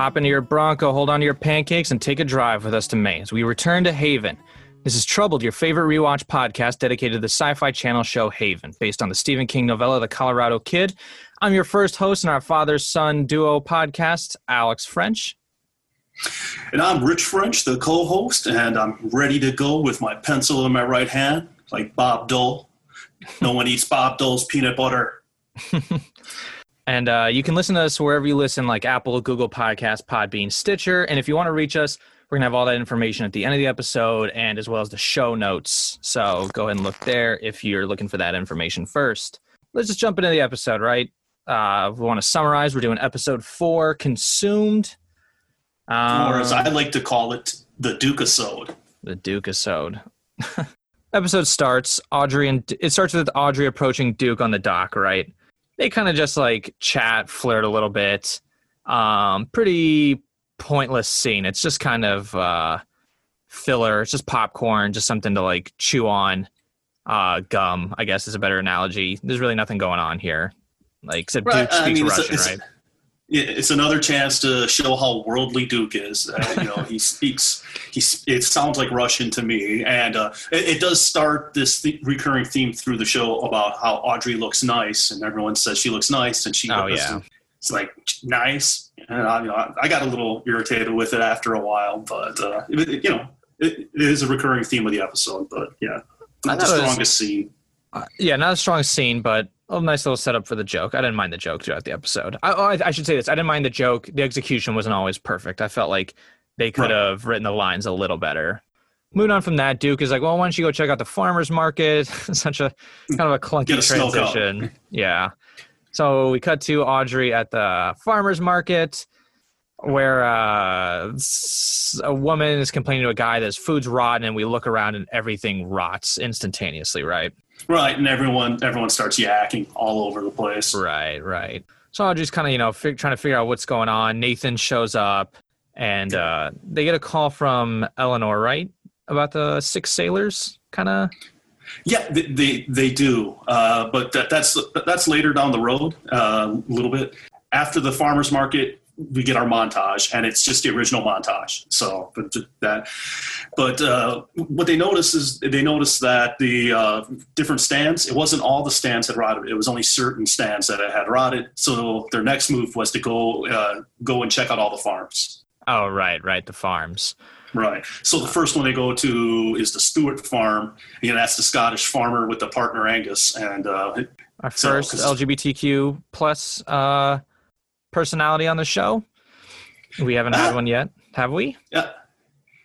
hop into your Bronco, hold on to your pancakes, and take a drive with us to Maine as we return to Haven. This is Troubled, your favorite rewatch podcast dedicated to the sci fi channel show Haven, based on the Stephen King novella The Colorado Kid. I'm your first host in our father son duo podcast, Alex French. And I'm Rich French, the co host, and I'm ready to go with my pencil in my right hand, like Bob Dole. No one eats Bob Dole's peanut butter. And uh, you can listen to us wherever you listen, like Apple, Google Podcast, Podbean, Stitcher. And if you want to reach us, we're going to have all that information at the end of the episode and as well as the show notes. So go ahead and look there if you're looking for that information first. Let's just jump into the episode, right? Uh, we want to summarize. We're doing episode four, Consumed. Um, or as I like to call it, the Duke-isode. The Duke-isode. episode starts, Audrey and it starts with Audrey approaching Duke on the dock, right? They kind of just like chat, flirt a little bit. Um, pretty pointless scene. It's just kind of uh, filler. It's just popcorn, just something to like chew on. Uh, gum, I guess, is a better analogy. There's really nothing going on here. Like, except right. Duke speaks I mean, Russian, it's, right? It's another chance to show how worldly Duke is. Uh, you know, he speaks. He it sounds like Russian to me, and uh, it, it, does start this th- recurring theme through the show about how Audrey looks nice, and everyone says she looks nice, and she. Oh yeah. It's like nice, and I, you know, I got a little irritated with it after a while, but uh, it, you know, it, it is a recurring theme of the episode. But yeah, not the strongest was, scene. Uh, yeah, not a strong scene, but a nice little setup for the joke. I didn't mind the joke throughout the episode. I, oh, I, I, should say this. I didn't mind the joke. The execution wasn't always perfect. I felt like they could right. have written the lines a little better. Moving on from that, Duke is like, well, why don't you go check out the farmer's market? Such a kind of a clunky a transition. yeah. So we cut to Audrey at the farmer's market where uh, a woman is complaining to a guy that his food's rotten and we look around and everything rots instantaneously, right? Right, and everyone everyone starts yakking all over the place. Right, right. So Audrey's kind of you know fig- trying to figure out what's going on. Nathan shows up, and uh, they get a call from Eleanor, right, about the six sailors, kind of. Yeah, they they, they do, uh, but that, that's that's later down the road uh, a little bit after the farmers market we get our montage and it's just the original montage so but that but uh, what they notice is they notice that the uh, different stands it wasn't all the stands that rotted it was only certain stands that had rotted so their next move was to go uh, go and check out all the farms oh right right the farms Right. So the first one they go to is the Stewart farm. You know, that's the Scottish farmer with the partner Angus. And uh, our first so, LGBTQ plus uh, personality on the show? We haven't had one yet, have we? Yeah,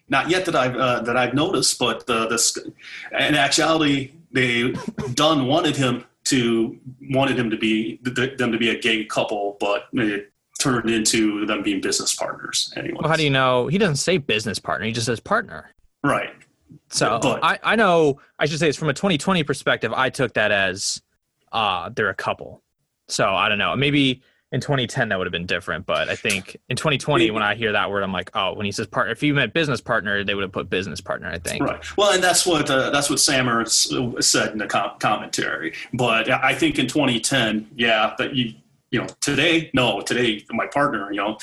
not yet that I've uh, that I've noticed. But uh, this, in actuality, they Dunn wanted him to wanted him to be them to be a gay couple, but it turned into them being business partners. Anyway, well, how do you know? He doesn't say business partner; he just says partner. Right. So but, I, I know I should say it's from a 2020 perspective. I took that as uh, they're a couple. So I don't know. Maybe in 2010 that would have been different but i think in 2020 when i hear that word i'm like oh when he says partner if you meant business partner they would have put business partner i think. Right. Well and that's what uh, that's what sammer said in the com- commentary. But i think in 2010 yeah that you you know today no today my partner you know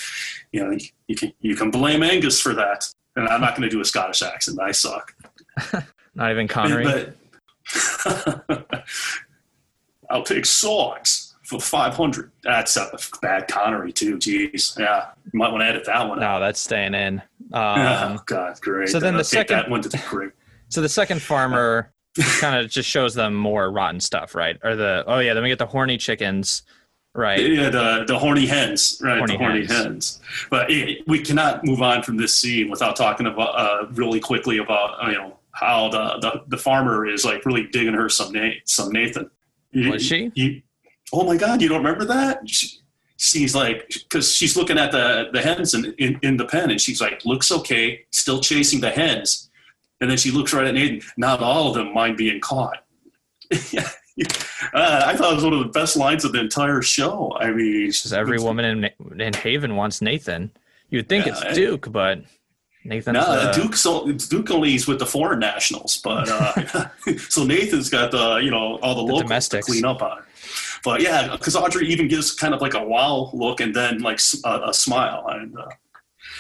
you know you can you can blame angus for that. And i'm not going to do a scottish accent. I suck. Not even connery? But i'll take songs for 500. That's a bad Connery too. Jeez, yeah, you might want to edit that one. No, that's staying in. Um, oh God, great. So then the second that one to the great. So the second farmer kind of just shows them more rotten stuff, right? Or the oh yeah, then we get the horny chickens. Right. Yeah, the the horny hens, right? Horny the horny hens. hens. But it, we cannot move on from this scene without talking about uh, really quickly about you know how the, the, the farmer is like really digging her some some Nathan. Was she? You, oh my god you don't remember that she, she's like because she's looking at the the hens in, in, in the pen and she's like looks okay still chasing the hens and then she looks right at Nathan not all of them mind being caught uh, I thought it was one of the best lines of the entire show. I mean, because every woman in in Haven wants Nathan. You'd think yeah, it's Duke, but Nathan. No, uh, Duke's Duke only is with the foreign nationals, but uh, so Nathan's got the you know all the, the locals domestics. to clean up on. But yeah, because Audrey even gives kind of like a wow look and then like a, a smile. And, uh,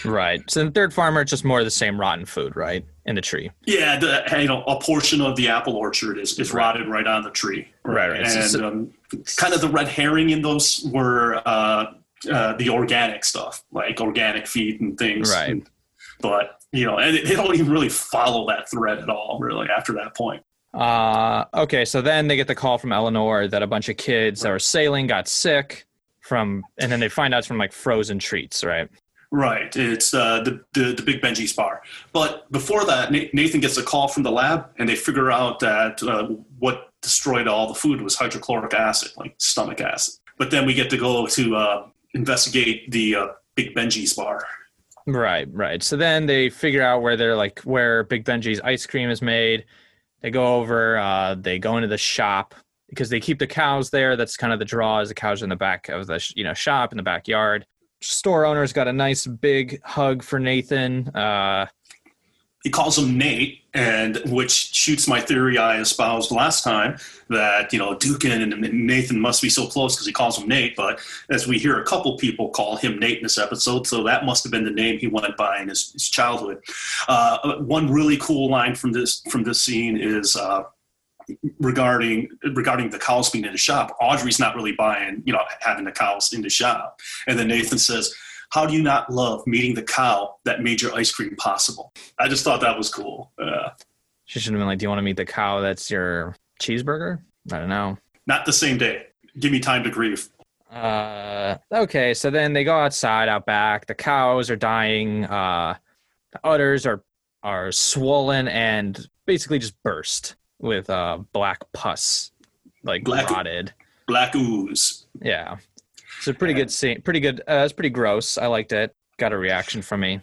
right. So the third farmer, just more of the same rotten food, right, in the tree. Yeah, the, you know, a portion of the apple orchard is, is right. rotted right on the tree. Right, right. And so, um, kind of the red herring in those were uh, uh, the organic stuff, like organic feed and things. Right. And, but you know, and they don't even really follow that thread at all, really, after that point. Uh, okay, so then they get the call from Eleanor that a bunch of kids that were sailing got sick from, and then they find out it's from like frozen treats, right? Right. It's uh, the, the, the Big Benji's bar. But before that, Nathan gets a call from the lab, and they figure out that uh, what destroyed all the food was hydrochloric acid, like stomach acid. But then we get to go to uh, investigate the uh, Big Benji's bar. Right, right. So then they figure out where they're like where Big Benji's ice cream is made. They go over, uh, they go into the shop because they keep the cows there. That's kind of the draw is the cows in the back of the you know shop in the backyard. Store owner's got a nice big hug for Nathan. Uh, he calls him Nate, and which shoots my theory I espoused last time that you know Dukin and Nathan must be so close because he calls him Nate. But as we hear a couple people call him Nate in this episode, so that must have been the name he went by in his, his childhood. Uh, one really cool line from this from this scene is. Uh, regarding regarding the cows being in the shop audrey's not really buying you know having the cows in the shop and then nathan says how do you not love meeting the cow that made your ice cream possible? I just thought that was cool. Uh, she should have been like, "Do you want to meet the cow that's your cheeseburger?" I don't know. Not the same day. Give me time to grieve. Uh, okay, so then they go outside, out back. The cows are dying. Uh, the udders are are swollen and basically just burst with uh black pus, like black, rotted. Black ooze. Yeah. It's a pretty good scene. Pretty good. Uh, it's pretty gross. I liked it. Got a reaction from me.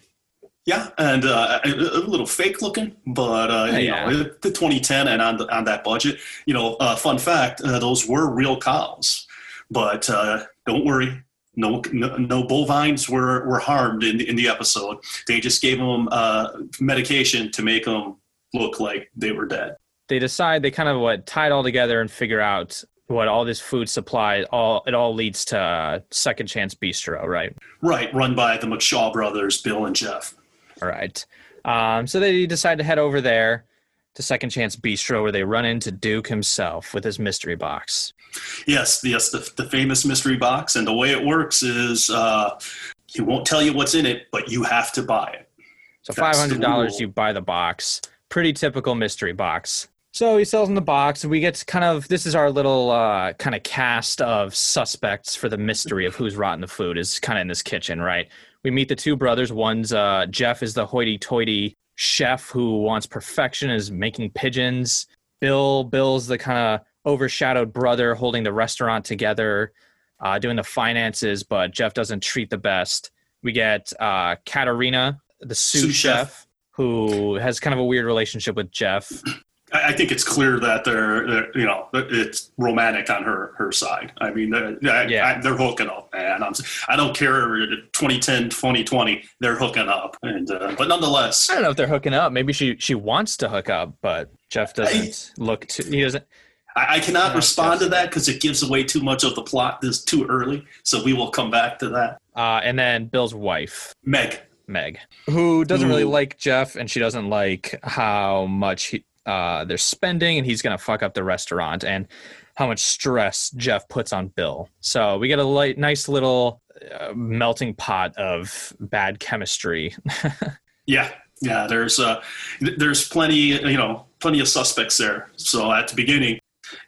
Yeah, and uh, a, a, little fake looking, but uh, you yeah. know, the 2010 and on the, on that budget, you know, uh, fun fact, uh, those were real cows. But uh, don't worry, no, no, no bovines were were harmed in the, in the episode. They just gave them uh, medication to make them look like they were dead. They decide they kind of what tie it all together and figure out what all this food supply all it all leads to uh, second chance bistro right? Right run by the mcshaw brothers bill and jeff. All right. Um, so they decide to head over there to second chance bistro where they run into duke himself with his mystery box. Yes yes the, the famous mystery box and the way it works is uh, he won't tell you what's in it but you have to buy it. So $500 you buy the box. Pretty typical mystery box so he sells in the box, and we get kind of this is our little uh, kind of cast of suspects for the mystery of who's rotten the food is kind of in this kitchen, right? We meet the two brothers. One's uh, Jeff is the hoity-toity chef who wants perfection, is making pigeons. Bill, Bill's the kind of overshadowed brother holding the restaurant together, uh, doing the finances, but Jeff doesn't treat the best. We get uh, Katerina, the sous, sous chef, chef, who has kind of a weird relationship with Jeff. I think it's clear that they're, they're, you know, it's romantic on her her side. I mean, they're, yeah. I, they're hooking up, man. I'm, I don't care 2010, 2020, they're hooking up, and uh, but nonetheless, I don't know if they're hooking up. Maybe she she wants to hook up, but Jeff doesn't I, look to. He doesn't. I, I cannot respond to that because it gives away too much of the plot. This too early, so we will come back to that. Uh, and then Bill's wife, Meg. Meg, who doesn't Ooh. really like Jeff, and she doesn't like how much he, uh, they're spending, and he's going to fuck up the restaurant, and how much stress Jeff puts on Bill. So we get a light, nice little uh, melting pot of bad chemistry. yeah, yeah. There's uh, there's plenty, you know, plenty of suspects there. So at the beginning,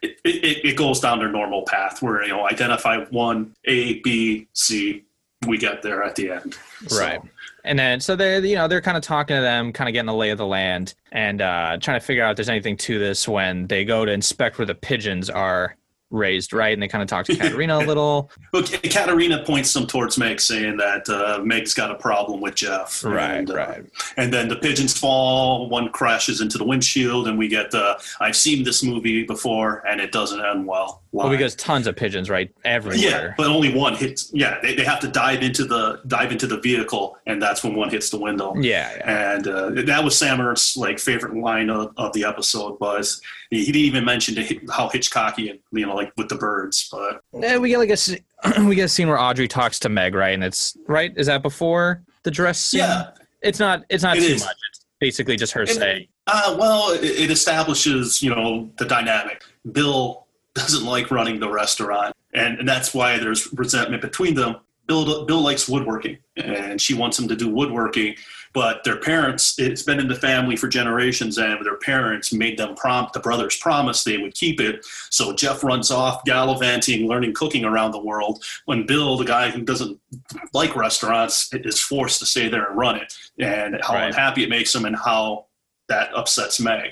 it, it, it goes down their normal path where you know identify one A, B, C. We get there at the end. So. Right. And then so they you know they're kind of talking to them, kind of getting the lay of the land, and uh, trying to figure out if there's anything to this when they go to inspect where the pigeons are raised, right? And they kind of talk to Katerina a little. Well, Katerina points them towards Meg, saying that uh, Meg's got a problem with Jeff. Right, and, uh. And then the pigeons fall. One crashes into the windshield, and we get. Uh, I've seen this movie before, and it doesn't end well. Line. Well, because tons of pigeons, right? Everywhere. yeah, but only one hits. Yeah, they, they have to dive into the dive into the vehicle, and that's when one hits the window. Yeah. yeah. And uh, that was Sammer's like favorite line of, of the episode was he, didn't even mention how Hitchcockian, you know, like with the birds. But Eh, we get like a we get a scene where Audrey talks to Meg, right? And it's right. Is that before the dress scene? yeah, It's not. It's not It too is. much. It's basically just her And- saying, uh, well, it, it establishes you know the dynamic. Bill doesn't like running the restaurant, and, and that's why there's resentment between them. Bill Bill likes woodworking, and she wants him to do woodworking. But their parents, it's been in the family for generations, and their parents made them prompt the brothers promise they would keep it. So Jeff runs off gallivanting, learning cooking around the world. When Bill, the guy who doesn't like restaurants, is forced to stay there and run it, and how Right. unhappy it makes him, and how that upsets Meg.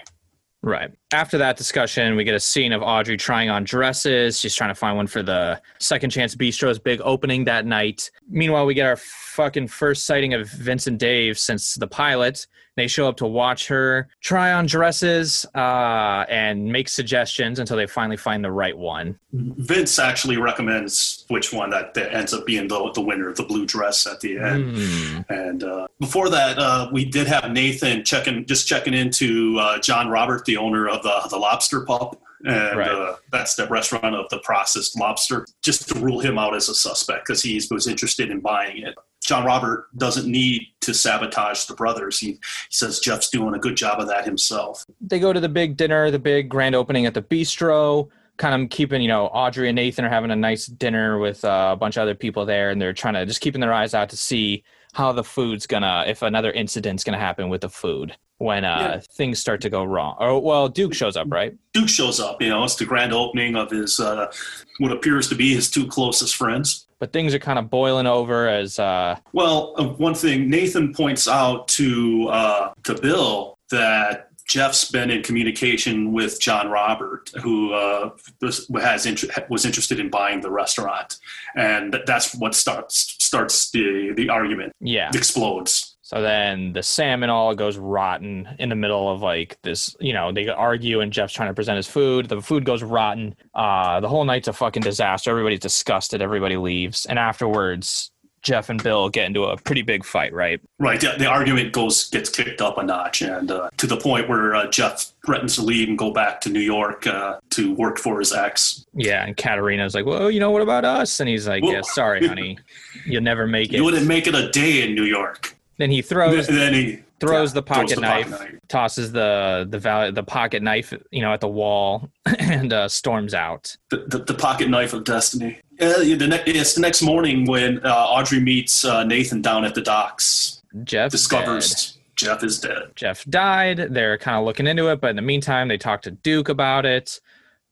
Right. After that discussion, we get a scene of Audrey trying on dresses. She's trying to find one for the Second Chance Bistro's big opening that night. Meanwhile, we get our fucking first sighting of Vince and Dave since the pilot. They show up to watch her try on dresses uh, and make suggestions until they finally find the right one. Vince actually recommends which one that, that ends up being the, the winner, the blue dress at the end. Hmm. And uh, before that, uh, we did have Nathan checking, just checking into uh, John Robert, the owner of the the Lobster Pup, and Right. uh, that's the restaurant of the processed lobster, just to rule him out as a suspect because he was interested in buying it. John Robert doesn't need to sabotage the brothers. He, he says Jeff's doing a good job of that himself. they go to the big dinner, the big grand opening at the bistro. Kind of keeping, you know, Audrey and Nathan are having a nice dinner with uh, a bunch of other people there, and they're trying to just keeping their eyes out to see how the food's gonna, if another incident's gonna happen with the food when uh, Yeah. things start to go wrong. Or well, Duke shows up, right? Duke shows up. You know, it's the grand opening of his uh, what appears to be his two closest friends. But things are kind of boiling over as uh, Well, uh, one thing Nathan points out to uh, to Bill that Jeff's been in communication with John Robert, who uh, was, has was interested in buying the restaurant, and that's what starts starts the the argument. yeah. Explodes. So then the salmon all goes rotten in the middle of like this, you know, they argue and Jeff's trying to present his food. The food goes rotten. Uh, the whole night's a fucking disaster. Everybody's disgusted. Everybody leaves. And afterwards, Jeff and Bill get into a pretty big fight, right? Right. The, the argument goes gets kicked up a notch, and uh, to the point where uh, Jeff threatens to leave and go back to New York uh, to work for his ex. Yeah. And Katarina's like, well, you know, what about us? And he's like, yeah, sorry, honey. You'll never make it. You wouldn't make it a day in New York. Then he throws then he throws yeah, the pocket the knife, tosses the the val- the pocket knife, you know, at the wall, and uh, storms out. the, the, the pocket knife of destiny. Uh, the ne- it's the next morning when uh, Audrey meets uh, Nathan down at the docks. Jeff Discovers Jeff is dead. Jeff died. They're kind of looking into it, but in the meantime, they talk to Duke about it.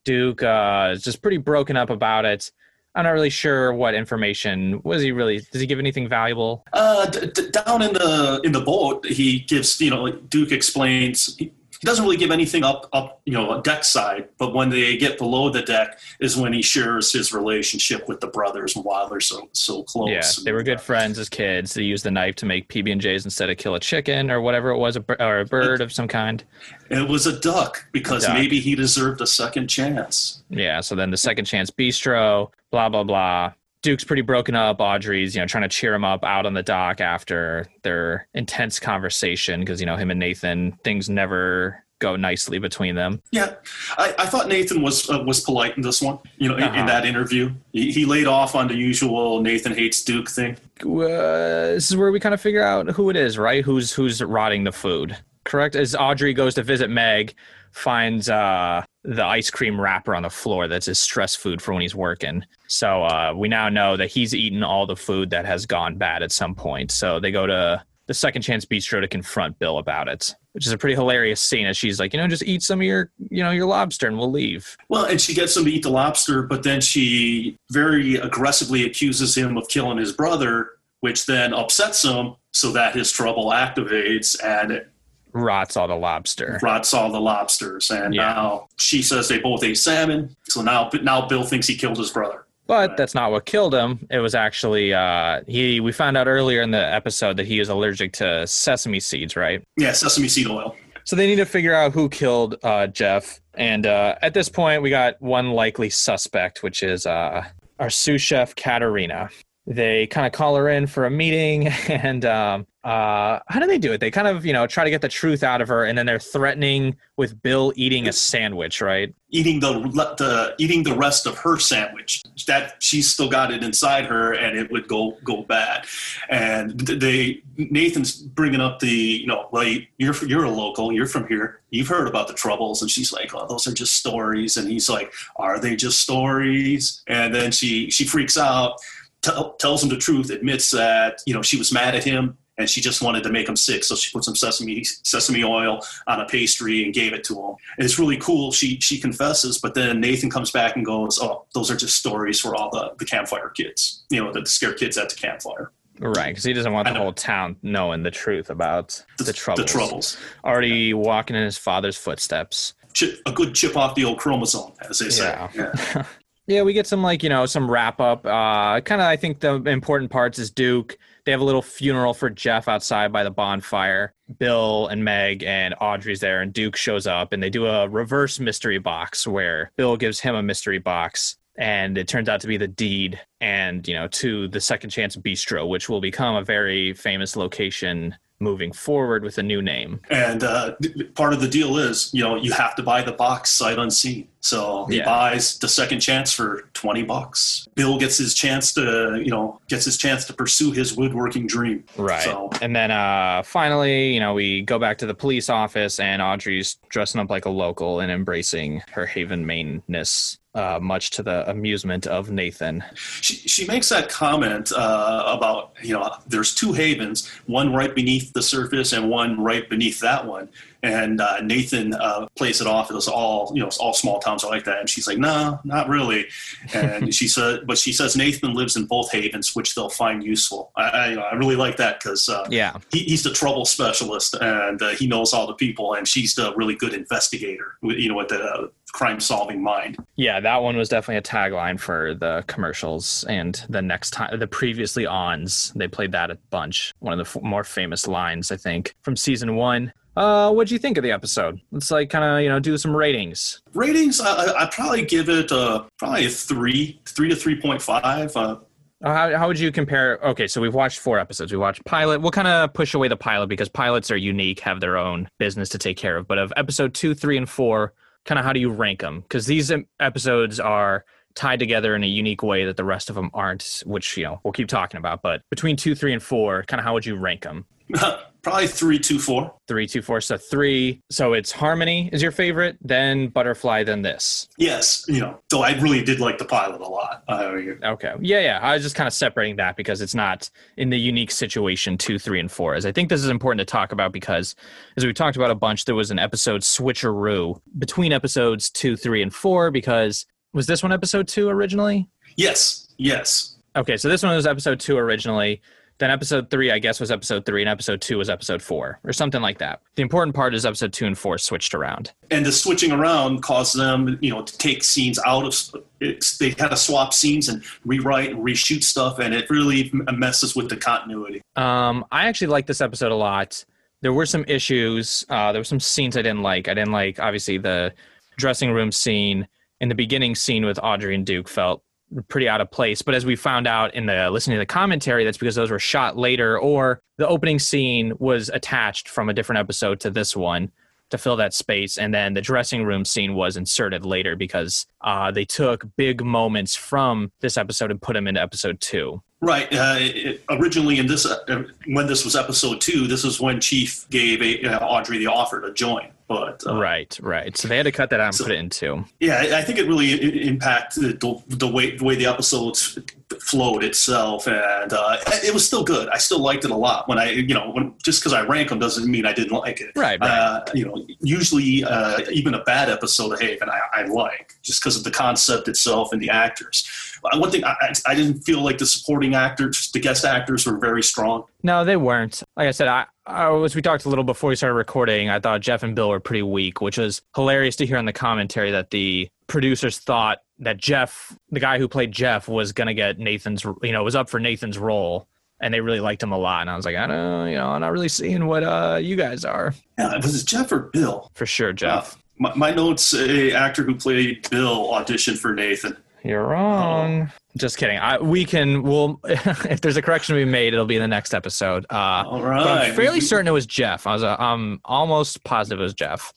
Duke uh, is just pretty broken up about it. I'm not really sure what information was he really. Does he give anything valuable? Uh, d- d- down in the in the boat, he gives you know like Duke explains. He doesn't really give anything up up you know deck side, but when they get below the deck is when he shares his relationship with the brothers and why they're so so close. Yeah, they were good friends as kids. They used the knife to make PB and J's instead of kill a chicken or whatever it was, or a bird of some kind. It was a duck because duck. maybe he deserved a second chance. Yeah. So then the second chance bistro, blah blah blah. Duke's pretty broken up. Audrey's, you know, trying to cheer him up out on the dock after their intense conversation because you know him and Nathan things never go nicely between them. Yeah, I, I thought Nathan was uh, was polite in this one. You know, in, Uh-huh. in that interview, he, he laid off on the usual Nathan hates Duke thing. Uh, this is where we kind of figure out who it is, right? Who's who's rotting the food? Correct. As Audrey goes to visit Meg, finds uh, the ice cream wrapper on the floor. That's his stress food for when he's working. So uh, we now know that he's eaten all the food that has gone bad at some point. So they go to the Second Chance Bistro to confront Bill about it, which is a pretty hilarious scene. As she's like, you know, just eat some of your, you know, your lobster, and we'll leave. Well, and she gets him to eat the lobster, but then she very aggressively accuses him of killing his brother, which then upsets him, so that his trouble activates and it Rots all the lobster. rots all the lobsters. And Yeah. now she says they both ate salmon. So now, now Bill thinks he killed his brother. But that's not what killed him. It was actually uh, he. We found out earlier in the episode that he is allergic to sesame seeds, right? Yeah, sesame seed oil. So they need to figure out who killed uh, Jeff. And uh, at this point, we got one likely suspect, which is uh, our sous chef, Katerina. They kind of call her in for a meeting, and um, uh, how do they do it? They kind of, you know, try to get the truth out of her, and then they're threatening with Bill eating a sandwich, right? Eating the the eating the rest of her sandwich. That she's still got it inside her, and it would go go bad. And they Nathan's bringing up the, you know, well, you're you're a local, you're from here, you've heard about the troubles, and she's like, oh, those are just stories, and he's like, are they just stories? And then she she freaks out. T- tells him the truth, admits that you know she was mad at him and she just wanted to make him sick. So she put some sesame sesame oil on a pastry and gave it to him. And it's really cool. She she confesses, but then Nathan comes back and goes, "Oh, those are just stories for all the the campfire kids. You know, the, the scare kids at the campfire." Right, because he doesn't want the whole town knowing the truth about the, the troubles. The troubles. Already walking in his father's footsteps. Chip, a good chip off the old chromosome, as they say. Yeah. yeah. yeah, we get some like you know some wrap up. Uh, kind of, I think the important parts is Duke they have a little funeral for Jeff outside by the bonfire. Bill and Meg and Audrey's there, and Duke shows up, and they do a reverse mystery box where Bill gives him a mystery box, and it turns out to be the deed and you know to the Second Chance Bistro, which will become a very famous location moving forward with a new name. And uh, part of the deal is, you know, you have to buy the box sight unseen. So he yeah. buys the second chance for 20 bucks. Bill gets his chance to, you know, gets his chance to pursue his woodworking dream. Right. So. And then uh, finally, you know, we go back to the police office and Audrey's dressing up like a local and embracing her Haven Mainness uh, much to the amusement of Nathan. She, she makes that comment uh, about, you know, there's two havens, one right beneath the surface and one right beneath that one. And uh, Nathan uh, plays it off as all, you know, all small towns are like that. And she's like, no, not really. And she said, but she says Nathan lives in both havens, which they'll find useful. I, I, I really like that because uh, yeah, he, he's the trouble specialist and uh, he knows all the people, and she's the really good investigator. You know, with the crime solving mind. Yeah, that one was definitely a tagline for the commercials and the next time the previously ons they played that a bunch. One of the f- more famous lines I think from season 1. Uh, what do you think of the episode? Let's like kind of you know do some ratings. Ratings, I, would probably give it uh, probably a three, three to three point five. Uh, uh, how, how would you compare? Okay, so we've watched four episodes. We watched pilot. We'll kind of push away the pilot because pilots are unique, have their own business to take care of. But of episode two, three, and four, kind of how do you rank them? Because these episodes are tied together in a unique way that the rest of them aren't, which you know we'll keep talking about. But between two, three, and four, kind of how would you rank them? Probably three, two, four. Three, two, four. So three. So it's Harmony is your favorite, then Butterfly, then this. Yes, you know, though I really did like the pilot a lot. Uh, okay, yeah, yeah. I was just kind of separating that because it's not in the unique situation two, three, and four. As I think this is important to talk about because, as we talked about a bunch, there was an episode switcheroo between episodes two, three, and four. Because was this one episode two originally? Yes. Yes. Okay, so this one was episode two originally. Then episode three, I guess, was episode three, and episode two was episode four, or something like that. The important part is episode two and four switched around. And the switching around caused them, you know, to take scenes out of. they had to swap scenes and rewrite and reshoot stuff, and it really messes with the continuity. Um, I actually like this episode a lot. There were some issues. Uh, there were some scenes I didn't like. I didn't like, obviously, the dressing room scene. In the beginning scene with Audrey and Duke felt pretty out of place. But as we found out in the listening to the commentary, that's because those were shot later, or the opening scene was attached from a different episode to this one to fill that space, and then the dressing room scene was inserted later because uh, they took big moments from this episode and put them into episode two. Right. Uh, it, originally, in this, uh, when this was episode two, this is when Chief gave a, uh, Audrey the offer to join. But uh, right, right. So they had to cut that out and so, put it into. Yeah, I think it really impacted the, the way the way the episodes flowed itself, and uh, it was still good. I still liked it a lot. When I, you know, when, just because I rank them doesn't mean I didn't like it. Right. right. Uh, you know, usually uh, even a bad episode of Haven, I, I like just because of the concept itself and the actors. One thing I, I didn't feel like the supporting actors, the guest actors, were very strong. No, they weren't. Like I said, I, I as we talked a little before we started recording, I thought Jeff and Bill were pretty weak, which was hilarious to hear in the commentary that the producers thought that Jeff, the guy who played Jeff, was gonna get Nathan's, you know, was up for Nathan's role and they really liked him a lot. And I was like, I don't, you know, I'm not really seeing what uh you guys are Yeah, was it Jeff or Bill? for sure, Jeff. Uh, my, my notes: a actor who played Bill auditioned for Nathan. You're wrong. Just kidding. I, we can. We'll. if there's a correction to be made, it'll be in the next episode. Uh, All right, I'm fairly certain it was Jeff. I was. Uh, I'm almost positive it was Jeff.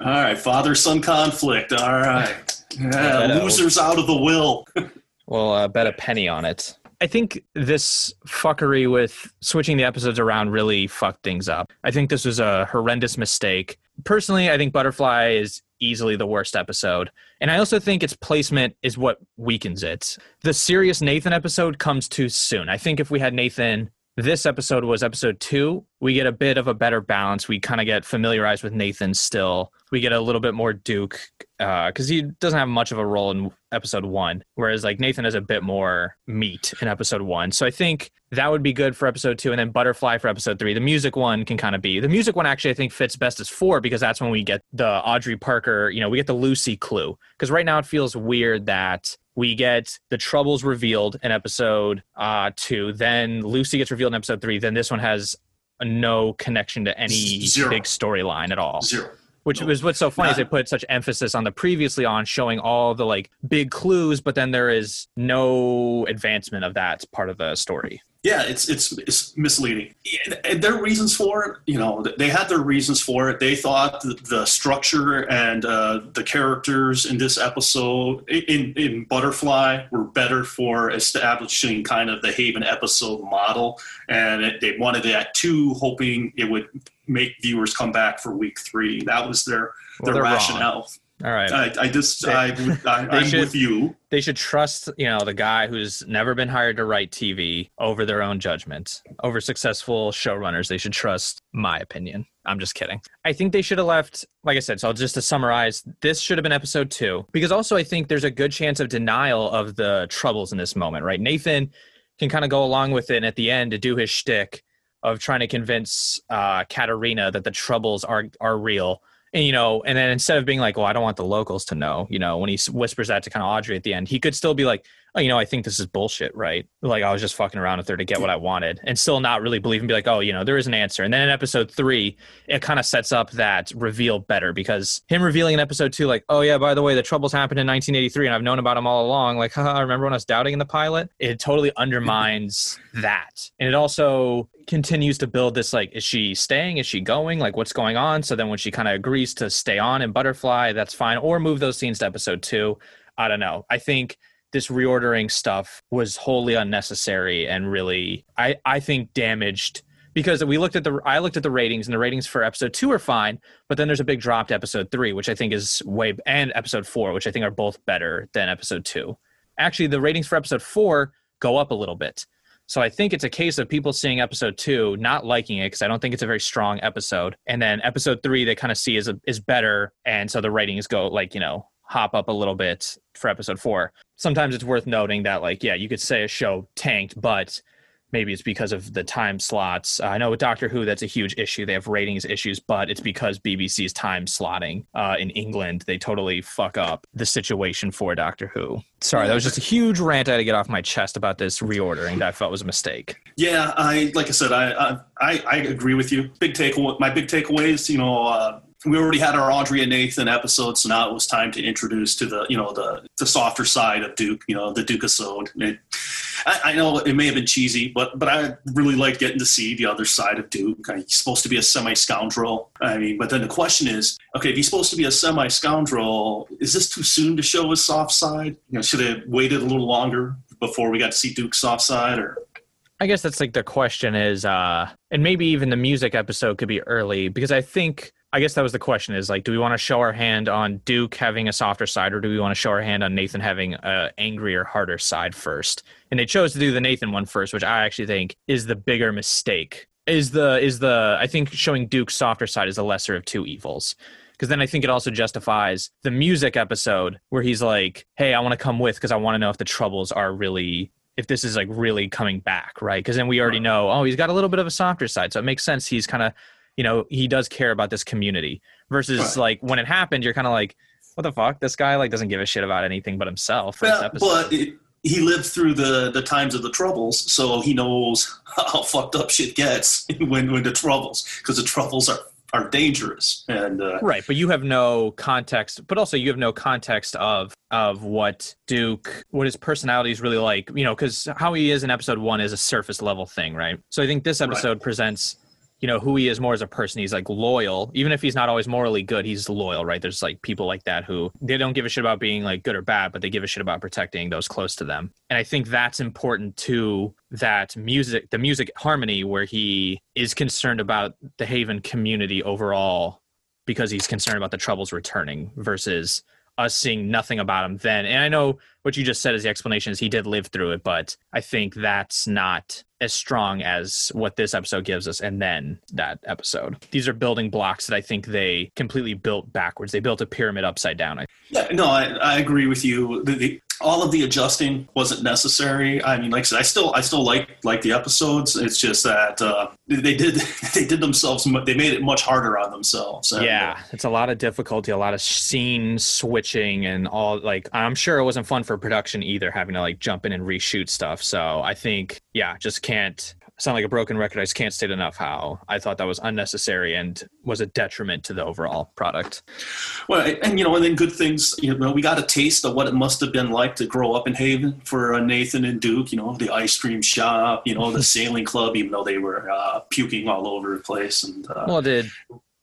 All right, father son conflict. All right, yeah, losers out of the will. We'll uh, bet a penny on it. I think this fuckery with switching the episodes around really fucked things up. I think this was a horrendous mistake. Personally, I think Butterfly is easily the worst episode. And I also think its placement is what weakens it. The serious Nathan episode comes too soon. I think if we had Nathan, this episode was episode two, we get a bit of a better balance. We kind of get familiarized with Nathan still. We get a little bit more Duke uh, because he doesn't have much of a role in episode one, whereas like Nathan has a bit more meat in episode one. So I think that would be good for episode two, and then Butterfly for episode three. The music one can kind of be the music one. Actually, I think fits best as four because that's when we get the Audrey Parker. You know, we get the Lucy clue because right now it feels weird that we get the troubles revealed in episode uh, two, then Lucy gets revealed in episode three, then this one has no connection to any Zero. big storyline at all Zero. which No. was what's so funny is they put such emphasis on the previously on showing all the like big clues but then there is no advancement of that part of the story Yeah, it's it's it's misleading. And- their reasons for it, you know, they had their reasons for it. They thought the, the structure and uh, the characters in this episode in in Butterfly were better for establishing kind of the Haven episode model, and it, they wanted that too, hoping it would make viewers come back for week three. That was their Well, their they're wrong. All right. I, I just They- I, I should- with you. they should trust you know the guy who's never been hired to write tv over their own judgment. Over successful showrunners they should trust my opinion. I'm just kidding. I think they should have left like i said so just to summarize this should have been episode two. Because also i think there's a good chance of denial of the troubles in this moment right? Nathan can kind of go along with it and at the end to do his shtick of trying to convince uh, Katarina that the troubles are are real. And you know, and then instead of being like, "Well, I don't want the locals to know," you know, when he whispers that to kind of Audrey at the end, he could still be like, "Oh, you know, I think this is bullshit, right? Like I was just fucking around with her to get what I wanted," and still not really believe and be like, "Oh, you know, there is an answer." And then in episode three, it kind of sets up that reveal better because him revealing in episode two, like, "Oh yeah, by the way, the troubles happened in 1983, and I've known about them all along." Like, haha, I remember when I was doubting in the pilot? It totally undermines that, and it also continues to build this like is she staying is she going like what's going on so then when she kind of agrees to stay on in butterfly that's fine or move those scenes to episode two i don't know i think this reordering stuff was wholly unnecessary and really i i think damaged because we looked at the i looked at the ratings and the ratings for episode two are fine but then there's a big drop to episode three which i think is way and episode four which i think are both better than episode two actually the ratings for episode four go up a little bit so I think it's a case of people seeing episode two, not liking it because I don't think it's a very strong episode, and then episode three they kind of see is a, is better, and so the ratings go like you know hop up a little bit for episode four. Sometimes it's worth noting that like yeah, you could say a show tanked, but maybe it's because of the time slots. Uh, I know with Doctor Who that's a huge issue. They have ratings issues, but it's because BBC's time slotting uh, in England they totally fuck up the situation for Doctor Who. Sorry, that was just a huge rant I had to get off my chest about this reordering that I felt was a mistake. Yeah, I like I said, I I, I, agree with you. Big take. My big takeaways, you know, uh, we already had our Audrey and Nathan episode, so now it was time to introduce to the you know the the softer side of Duke, you know, the Duke episode. It, I, I know it may have been cheesy, but but I really liked getting to see the other side of Duke. He's supposed to be a semi scoundrel. I mean, but then the question is, okay, if he's supposed to be a semi scoundrel, is this too soon to show his soft side? You know, should have waited a little longer before we got to see Duke's soft side, or I guess that's like the question is, uh, and maybe even the music episode could be early because I think, I guess that was the question is like, do we want to show our hand on Duke having a softer side or do we want to show our hand on Nathan having a angrier, harder side first? And they chose to do the Nathan one first, which I actually think is the bigger mistake. Is the, is the, I think showing Duke's softer side is the lesser of two evils. Because then I think it also justifies the music episode where he's like, hey, I want to come with because I want to know if the troubles are really if this is like really coming back, right? Because then we already know, oh, he's got a little bit of a softer side, so it makes sense. He's kind of, you know, he does care about this community. Versus Right. like when it happened, you're kind of like, what the fuck? This guy like doesn't give a shit about anything but himself. For Yeah, episode. but it, he lived through the the times of the troubles, so he knows how fucked up shit gets when when the troubles because the troubles are are dangerous and uh, right but you have no context but also you have no context of of what duke what his personality is really like you know because how he is in episode one is a surface level thing right so i think this episode right. presents you know who he is more as a person. He's like loyal. Even if he's not always morally good he's loyal right? There's like people like that who they don't give a shit about being like good or bad but they give a shit about protecting those close to them. And i think that's important too that music the music harmony where he is concerned about the haven community overall because he's concerned about the troubles returning versus us seeing nothing about him then. And I know what you just said as the explanation is he did live through it, but I think that's not as strong as what this episode gives us and then that episode. These are building blocks that I think they completely built backwards. They built a pyramid upside down. Yeah, no, I, I agree with you. The, the, all of the adjusting wasn't necessary. I mean, like I said, I still I still like like the episodes. It's just that uh, they did they did themselves they made it much harder on themselves. And, yeah, it's a lot of difficulty, a lot of scene switching, and all. Like I'm sure it wasn't fun for production either, having to like jump in and reshoot stuff. So I think yeah, just can't sound like a broken record. I just can't state enough how I thought that was unnecessary and was a detriment to the overall product. Well, and you know, and then good things. You know, we got a taste of what it must have been like to grow up in Haven for uh, Nathan and Duke. You know, the ice cream shop. You know, the sailing club. Even though they were uh, puking all over the place. And uh, well, did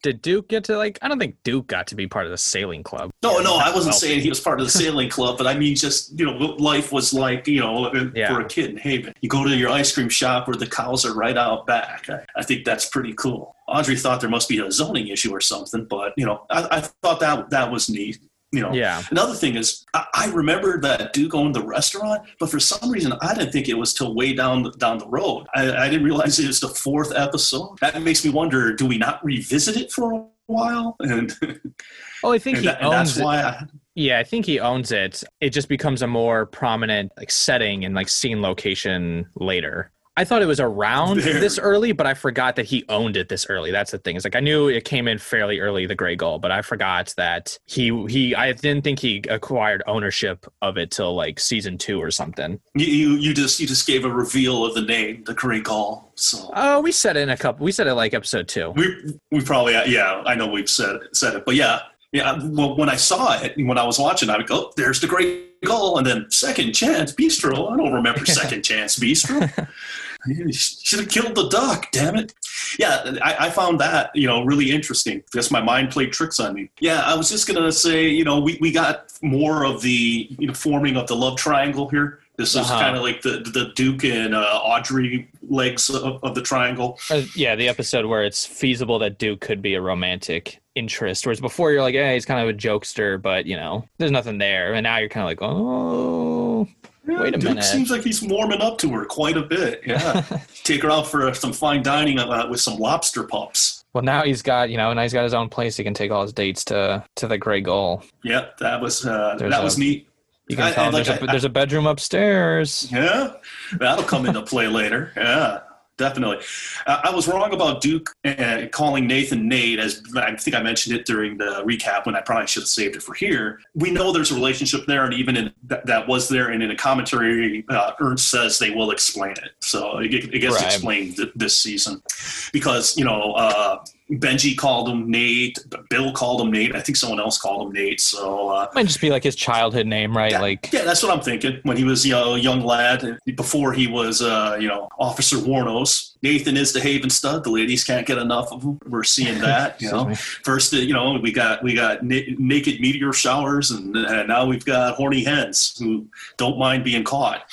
did Duke get to like? I don't think Duke got to be part of the sailing club. No, no, I wasn't saying he was part of the sailing club, but I mean just you know life was like. You know, yeah. for a kid in Haven, you go to your ice cream shop where the cows are right out back. I, I think that's pretty cool. Audrey thought there must be a zoning issue or something, but you know, I, I thought that that was neat you know. Yeah. Another thing is I, I, remember that duke owned the restaurant but for some reason i didn't think it was till way down the, down the road. I, I didn't realize it was the fourth episode. That makes me wonder do we not revisit it for a while? And oh i think he that, owns that's it. why I, yeah i think he owns it. It just becomes a more prominent like setting and like scene location later I thought it was around there. this early, but I forgot that he owned it this early. That's the thing. It's like I knew it came in fairly early, the Grey Gull, but I forgot that he he. I didn't think he acquired ownership of it till like season two or something. You you, you just you just gave a reveal of the name, the Grey Gull. So oh, we said it in a couple. We said it like episode two. We we probably yeah. I know we've said said it, but yeah. Yeah, well, when I saw it, when I was watching, I would go, oh, "There's the Grey Gull," and then Second Chance Bistro. I don't remember Second Chance Bistro. should have killed the duck, damn it. Yeah, I, I, found that, you know, really interesting because my mind played tricks on me. Yeah, I was just going to say, you know, we, we got more of the, you know, forming of the love triangle here. This is uh-huh. kind of like the the Duke and uh, Audrey legs of, of the triangle. Uh, yeah, the episode where it's feasible that Duke could be a romantic interest, whereas before you're like, hey, he's kind of a jokester, but you know, there's nothing there, and now you're kind of like, oh, yeah, Wait a Duke minute. seems like he's warming up to her quite a bit. Yeah. Take her out for some fine dining uh, with some lobster pups. Well, now he's got you know now he's got his own place. He can take all his dates to to the Grey Gull. Yep, that was uh, that a, was neat. You can tell I, like, there's, a, there's a bedroom upstairs. Yeah, that'll come into play later. Yeah definitely. Uh, I was wrong about Duke uh, calling Nathan Nate, as I think I mentioned it during the recap when I probably should have saved it for here. We know there's a relationship there, and even in, that, that was there, and in a commentary, uh, Ernst says they will explain it. So it, it gets right. explained th- this season because, you know, uh, Benji called him Nate. Bill called him Nate. I think someone else called him Nate. So uh, might just be like his childhood name, right? Yeah, like yeah, that's what I'm thinking. When he was you know, a young lad, before he was uh, you know Officer Wuornos. Nathan is the Haven stud. The ladies can't get enough of him. We're seeing that. You know, first you know we got we got na- naked meteor showers, and, and now we've got horny hens who don't mind being caught.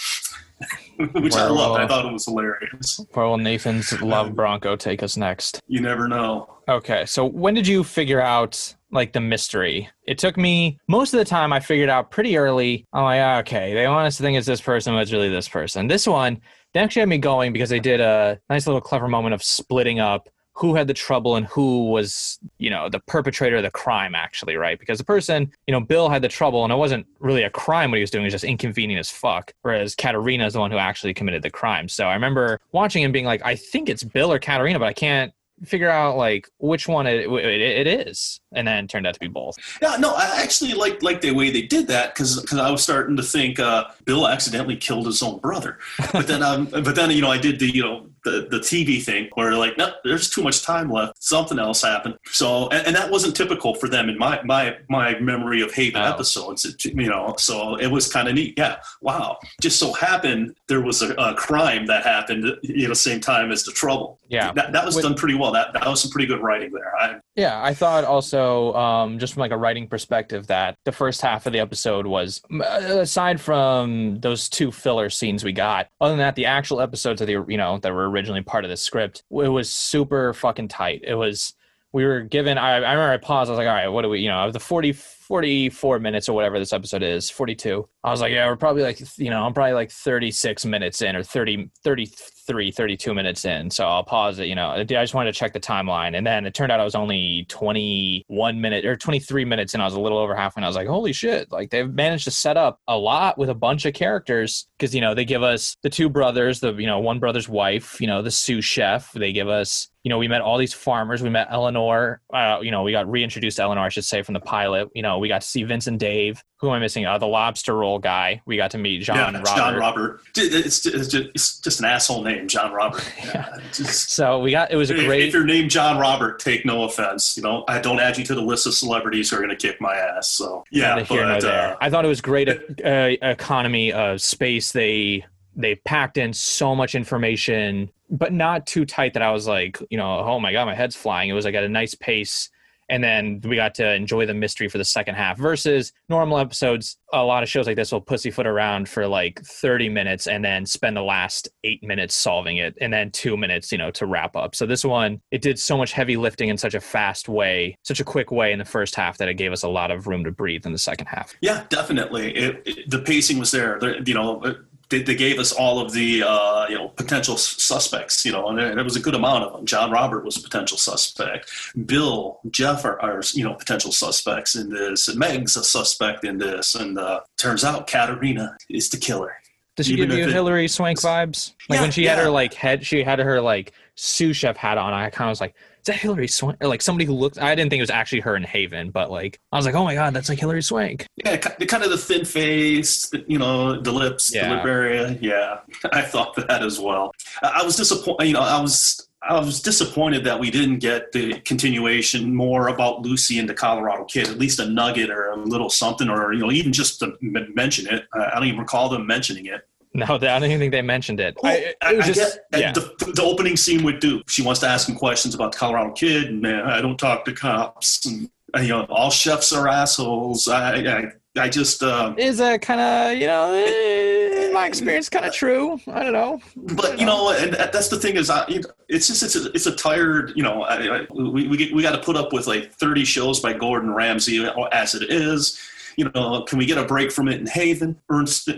which where I loved. Will, I thought it was hilarious. Where will Nathan's love Bronco take us next? You never know. Okay, so when did you figure out like the mystery? It took me most of the time. I figured out pretty early. I'm like, ah, okay, they want us to think it's this person, but it's really this person. This one, they actually had me going because they did a nice little clever moment of splitting up who had the trouble and who was, you know, the perpetrator of the crime, actually, right? Because the person, you know, Bill had the trouble and it wasn't really a crime what he was doing, it was just inconvenient as fuck. Whereas Katerina is the one who actually committed the crime. So I remember watching and being like, I think it's Bill or Katerina, but I can't figure out like which one it, it, it is, and then it turned out to be both. Yeah, no, I actually like like the way they did that because because I was starting to think uh, Bill accidentally killed his own brother, but then um, but then you know I did the you know the, the TV thing where they're like, no, there's too much time left. Something else happened. So, and, and that wasn't typical for them in my, my, my memory of Haven oh. episodes, it, you know, so it was kind of neat. Yeah. Wow. Just so happened there was a, a crime that happened at you know, same time as the trouble. Yeah. That, that was With, done pretty well. That, that was some pretty good writing there. I, yeah. I thought also, um, just from like a writing perspective that the first half of the episode was aside from those two filler scenes we got, other than that, the actual episodes of the, you know, that were originally part of the script. It was super fucking tight. It was we were given I, I remember I paused, I was like, all right, what do we you know, of the 40 44 minutes or whatever this episode is, 42. I was like, yeah, we're probably like, you know, I'm probably like 36 minutes in or 30, 33, 32 minutes in. So I'll pause it, you know, I just wanted to check the timeline. And then it turned out I was only 21 minute or 23 minutes and I was a little over half and I was like, holy shit. Like they've managed to set up a lot with a bunch of characters because, you know, they give us the two brothers, the, you know, one brother's wife, you know, the sous chef. They give us you know, we met all these farmers. We met Eleanor. Uh, you know, we got reintroduced to Eleanor, I should say, from the pilot. You know, we got to see Vince and Dave. Who am I missing? Uh, the lobster roll guy. We got to meet John yeah, Robert. John Robert. It's, it's, just, it's just an asshole name, John Robert. Yeah. Just, so we got, it was a great. If you're named John Robert, take no offense. You know, I don't add you to the list of celebrities who are going to kick my ass. So, yeah. But, uh, I thought it was great uh, economy of space. They, they packed in so much information but not too tight that I was like, you know, oh my god, my head's flying. It was like at a nice pace, and then we got to enjoy the mystery for the second half. Versus normal episodes, a lot of shows like this will pussyfoot around for like thirty minutes and then spend the last eight minutes solving it, and then two minutes, you know, to wrap up. So this one, it did so much heavy lifting in such a fast way, such a quick way in the first half that it gave us a lot of room to breathe in the second half. Yeah, definitely. It, it, the pacing was there you know they, they gave us all of the uh, you know potential suspects, you know, and there, was a good amount of them. John Robert was a potential suspect. Bill, Jeff are, are you know potential suspects in this. And Meg's a suspect in this, and uh, turns out Katerina is the killer. Does she Even give you Hilary Swank vibes? Like yeah, when she yeah. had her like head, she had her like sous chef hat on. I kind of was like, is that Hilary Swank? Or like somebody who looked, I didn't think it was actually her in Haven, but like, I was like, oh my God, that's like Hilary Swank. Yeah, kind of the thin face, you know, the lips, yeah. the lip area. Yeah, I thought that as well. I was disappointed, you know, I was. I was disappointed that we didn't get the continuation more about Lucy and the Colorado Kid, at least a nugget or a little something, or you know, even just to mention it. I don't even recall them mentioning it. No, I don't even think they mentioned it. Well, I, it was I just get, yeah. the, the, opening scene with Duke. She wants to ask him questions about the Colorado Kid, man, I don't talk to cops, and you know, all chefs are assholes. I, I, I just uh, is a kind of you know, in my experience, kind of true. I don't know. But you know, and that's the thing is, I, you know, it's just it's a, it's a tired. You know, I, we we, we got to put up with like thirty shows by Gordon Ramsay as it is you know, can we get a break from it in Haven? Ernst,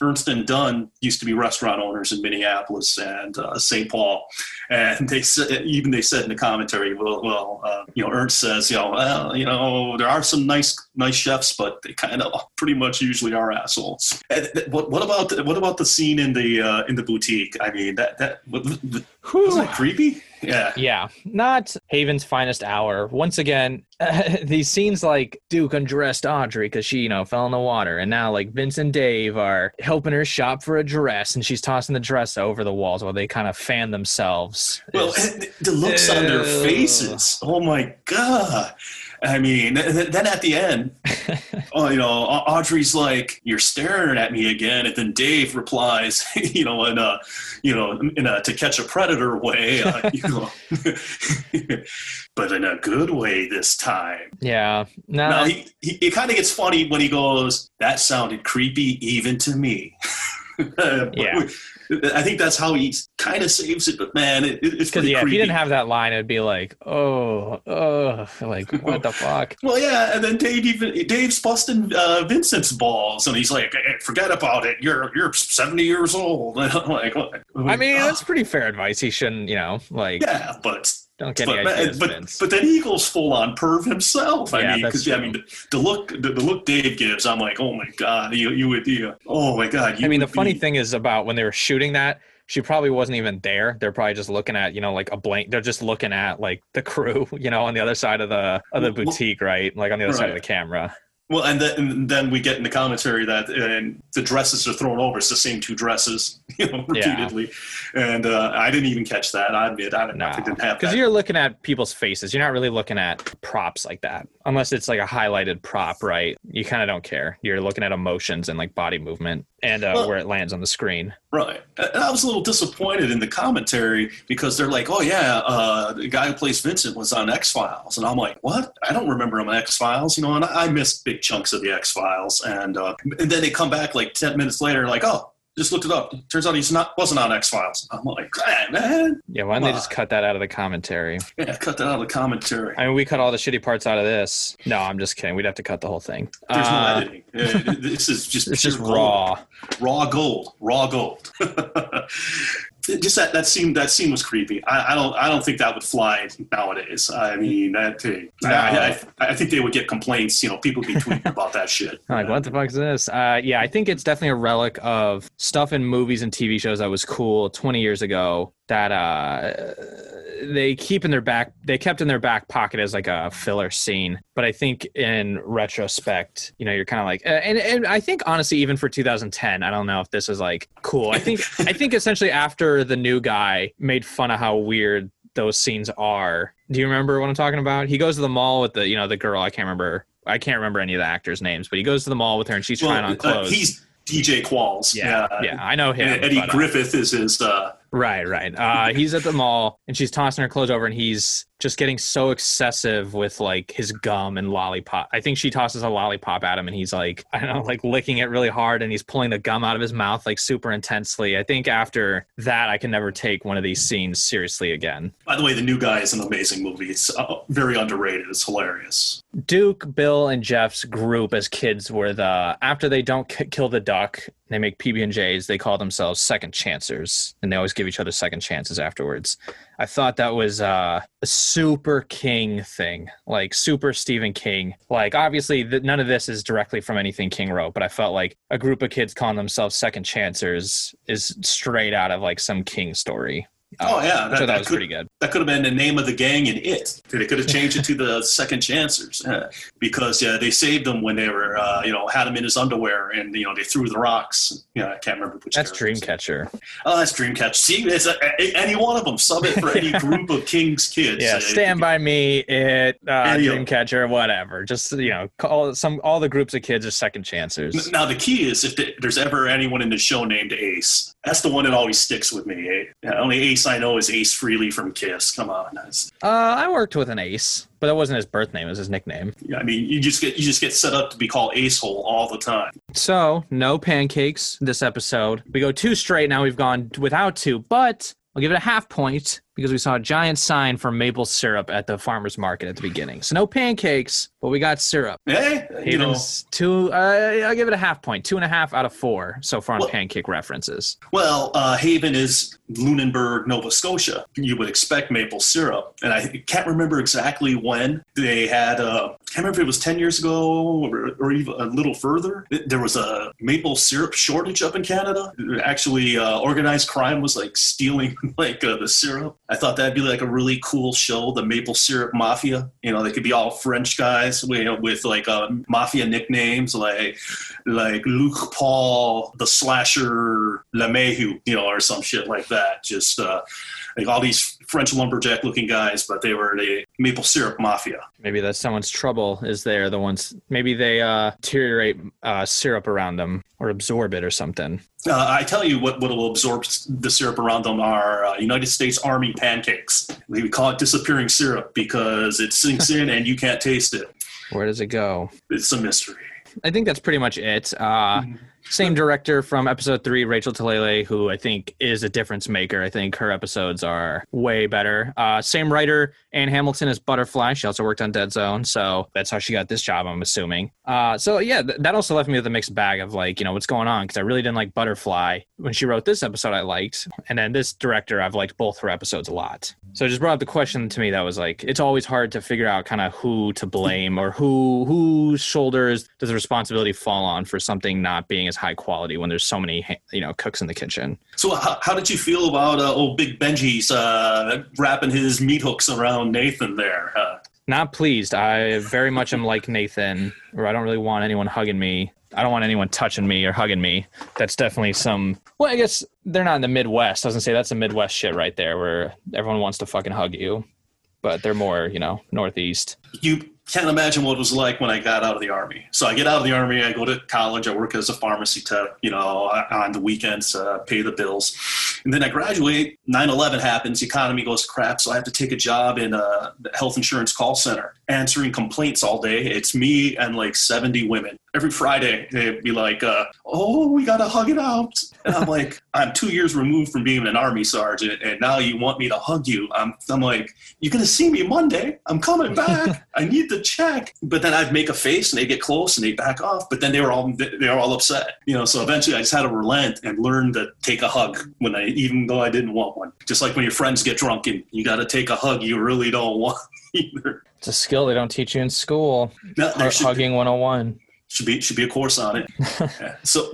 Ernst and Dunn used to be restaurant owners in Minneapolis and uh, St. Paul, and they said even they said in the commentary, well, well, uh, you know, Ernst says, you know, well, you know, there are some nice nice chefs, but they kind of pretty much usually are assholes. What, what about the, what about the scene in the uh, in the boutique? I mean, that that was that creepy? Yeah. Yeah. Not Haven's finest hour. Once again, uh, these scenes like Duke undressed Audrey because she, you know, fell in the water. And now like Vince and Dave are helping her shop for a dress and she's tossing the dress over the walls while they kind of fan themselves. Well, the looks on their faces. Oh my God. I mean, then at the end, oh, you know, Audrey's like, "You're staring at me again," and then Dave replies, you know, in a, you know, in a to catch a predator way, uh, you know, but in a good way this time. Yeah. No, now, he, he, it kind of gets funny when he goes, "That sounded creepy even to me." yeah. I think that's how he kind of saves it. But man, it, it's because yeah, creepy. if he didn't have that line, it'd be like, oh, oh, like what the fuck. well, yeah, and then Dave even Dave's busting uh, Vincent's balls, and he's like, hey, forget about it. You're you're seventy years old. And I'm like, I mean, that's pretty fair advice. He shouldn't, you know, like yeah, but don't get but, any ideas, but, Vince. but then Teagues full on perv himself. I yeah, mean, because I mean, the, the look the, the, look Dave gives, I'm like, oh my god, you you would you, oh my god. I mean, the funny thing is about when they were shooting that, she probably wasn't even there. They're probably just looking at, you know, like a blank. They're just looking at like the crew, you know, on the other side of the of the boutique, right? Like on the other side of the camera. Well, and then, and then we get in the commentary that and the dresses are thrown over. It's the same two dresses, you know, Yeah. repeatedly. And uh, I didn't even catch that. I admit, I, didn't- No, I didn't have because you're looking at people's faces. You're not really looking at props like that, unless it's like a highlighted prop, right? You kind of don't care. You're looking at emotions and like body movement and uh, Well- where it lands on the screen. Right. And I was a little disappointed in the commentary because they're like, oh, yeah, uh, the guy who plays Vincent was on X Files. And I'm like, what? I don't remember him on X Files. You know, and I I missed big chunks of the X Files. And, uh, and then they come back like 10 minutes later, like, oh, just looked it up. It Turns out he's not wasn't on X Files. I'm like, "Ah, man, Yeah, why don't they just cut that out of the commentary? yeah, cut that out of the commentary. I mean, we cut all the shitty parts out of this. No, I'm just kidding. We'd have to cut the whole thing. There's no Uh, editing. Uh, this is just It's just raw. raw gold, raw gold. Just that, that scene that scene was creepy. I, I don't I don't think that would fly nowadays. I mean that thing. I, I, I think they would get complaints. You know, people would be tweeting about that shit. Like, what the fuck is this? Uh, yeah, I think it's definitely a relic of stuff in movies and TV shows that was cool 20 years ago that uh, they keep in their back. They kept in their back pocket as like a filler scene. But I think in retrospect, you know, you're kind of like, uh, and, and I think honestly, even for 2010, I don't know if this is like cool. I think I think essentially after the new guy made fun of how weird those scenes are. Do you remember what I'm talking about? He goes to the mall with the, you know, the girl. I can't remember. I can't remember any of the actors' names, but he goes to the mall with her and she's trying on uh, clothes. he's DJ Qualls. yeah, yeah, I know him. And Eddie but, uh, Griffin is his. Uh, Right, right. Uh, he's at the mall and she's tossing her clothes over, and he's just getting so excessive with like his gum and lollipop. I think she tosses a lollipop at him, and he's like, I don't know, like licking it really hard, and he's pulling the gum out of his mouth like super intensely. I think after that, I can never take one of these scenes seriously again. by the way, the new guy is an amazing movie. It's uh, very underrated. It's hilarious. Duke, Bill, and Jeff's group as kids were the after they don't k- kill the duck, they make PB and J's. They call themselves second chancers, and they always give each other second chances afterwards. I thought that was uh, a super King thing, like super Stephen King. Like obviously, none of this is directly from anything King wrote, but I felt like a group of kids calling themselves second chancers is straight out of like some King story. Oh, yeah, which I that- thought that was could- pretty good. That could have been the name of the gang in it. They could have changed it to the Second Chancers uh, because yeah, they saved him when they were uh, you know had him in his underwear and you know they threw the rocks. Yeah, I can't remember which. That's. Dreamcatcher. Oh, that's Dreamcatcher. See, it's a, a- any one of them. Sub it for any group of King's kids. Yeah, Uh, Stand by Me, It, uh. Dreamcatcher, whatever. Just you know, call some all the groups of kids are second chancers. Now the key is if the, there's ever anyone in the show named Ace, that's the one that always sticks with me. eh? Only Ace I know is Ace Frehley from Kiss. Come on, that's, Uh, I worked with an ace, but that wasn't his birth name; it was his nickname. Yeah, I mean, you just get you just get set up to be called acehole all the time. So no pancakes this episode. We go two straight. Now we've gone without two, but I'll give it a half point because we saw a giant sign for maple syrup at the farmer's market at the beginning. So no pancakes, but we got syrup. Eh? You know, Haven's two. Uh, I'll give it a half. Two and a half out of four so far on Well- pancake references. well, uh, Haven is Lunenburg, Nova Scotia. You would expect maple syrup, and I can't remember exactly when they had. Uh, I can't remember if it was ten years ago or, or even a little further. There was a maple syrup shortage up in Canada. Actually, uh, organized crime was like stealing like uh, the syrup. I thought that'd be like a really cool show, the Maple Syrup Mafia. You know, they could be all French guys with, like uh, mafia nicknames like like Luke Paul, the slasher LeMahieu, you know, or some shit like that. Just uh, like all these French lumberjack looking guys, but they were the Maple Syrup Mafia. Maybe that's someone's trouble. Is there the ones? Maybe they uh, deteriorate uh, syrup around them or absorb it or something. Uh, I tell you what, what will absorb the syrup around them are uh, United States Army pancakes. We call it disappearing syrup because it sinks in and you can't taste it. Where does it go? It's a mystery. I think that's pretty much it. Uh, same director from episode three, Rachel Talalay, who I think is a difference maker. I think her episodes are way better. Uh, same writer, Anne Hamilton as Butterfly. She also worked on Dead Zone, so that's how she got this job, I'm assuming. Uh, so yeah, th- that also left me with a mixed bag of like, you know, what's going on because I really didn't like Butterfly when she wrote this episode. I liked, and then this director, I've liked both her episodes a lot. So it just brought up the question to me that was like, it's always hard to figure out kind of who to blame or who whose shoulders does the responsibility fall on for something not being as high quality when there's so many you know cooks in the kitchen. So how, how did you feel about uh, old Big Benji's uh, wrapping his meat hooks around Nathan there? Uh, Not pleased. I very much am like Nathan, or I don't really want anyone hugging me. I don't want anyone touching me or hugging me. That's definitely some. Well, I guess they're not in the Midwest. I was gonna say that's a Midwest shit right there, where everyone wants to fucking hug you, but they're more, you know, Northeast. you can't imagine what it was like when I got out of the army. So I get out of the army, I go to college, I work as a pharmacy tech, you know, on the weekends, uh, pay the bills. And then I graduate, 9 11 happens, economy goes crap, so I have to take a job in a health insurance call center, answering complaints all day. It's me and like 70 women. Every Friday, they'd be like, uh, oh, we got to hug it out. And I'm like, I'm two years removed from being an army sergeant, and now you want me to hug you. I'm, I'm like, you're to see me Monday. I'm coming back. I need the check. But then I'd make a face and they'd get close and they'd back off. But then they were all they were all upset. You know, so eventually I just had to relent and learn to take a hug when I even though I didn't want one. Just like when your friends get drunk and you gotta take a hug you really don't want either. It's a skill they don't teach you in school. No, there Hug- should, Hugging 101. Should be should be a course on it. Yeah. So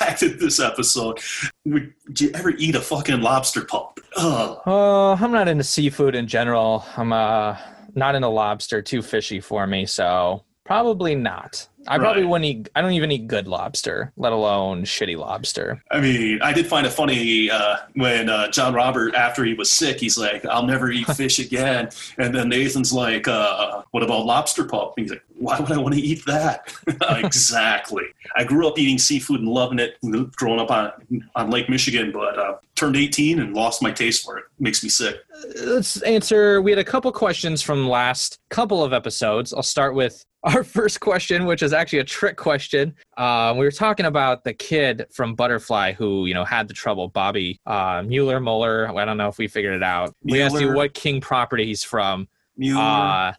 back to this episode. Would you ever eat a fucking lobster pulp? Oh, Uh, I'm not into seafood in general. I'm uh not into lobster. Too fishy for me. So probably not. I probably wouldn't eat. I don't even eat good lobster, let alone shitty lobster. I mean, I did find it funny uh, when uh, John Robert, after he was sick, he's like, "I'll never eat fish again." And then Nathan's like, uh, "What about lobster pulp?" And he's like, "Why would I want to eat that?" exactly. I grew up eating seafood and loving it, growing up on on Lake Michigan, but uh, turned 18 and lost my taste for it. Makes me sick. Let's answer. We had a couple questions from last couple of episodes. I'll start with our first question, which is actually a trick question. Uh, we were talking about the kid from Butterfly who, you know, had the trouble, Bobby uh, Mueller, Mueller. I don't know if we figured it out. We asked you what King property he's from. Mueller. Uh,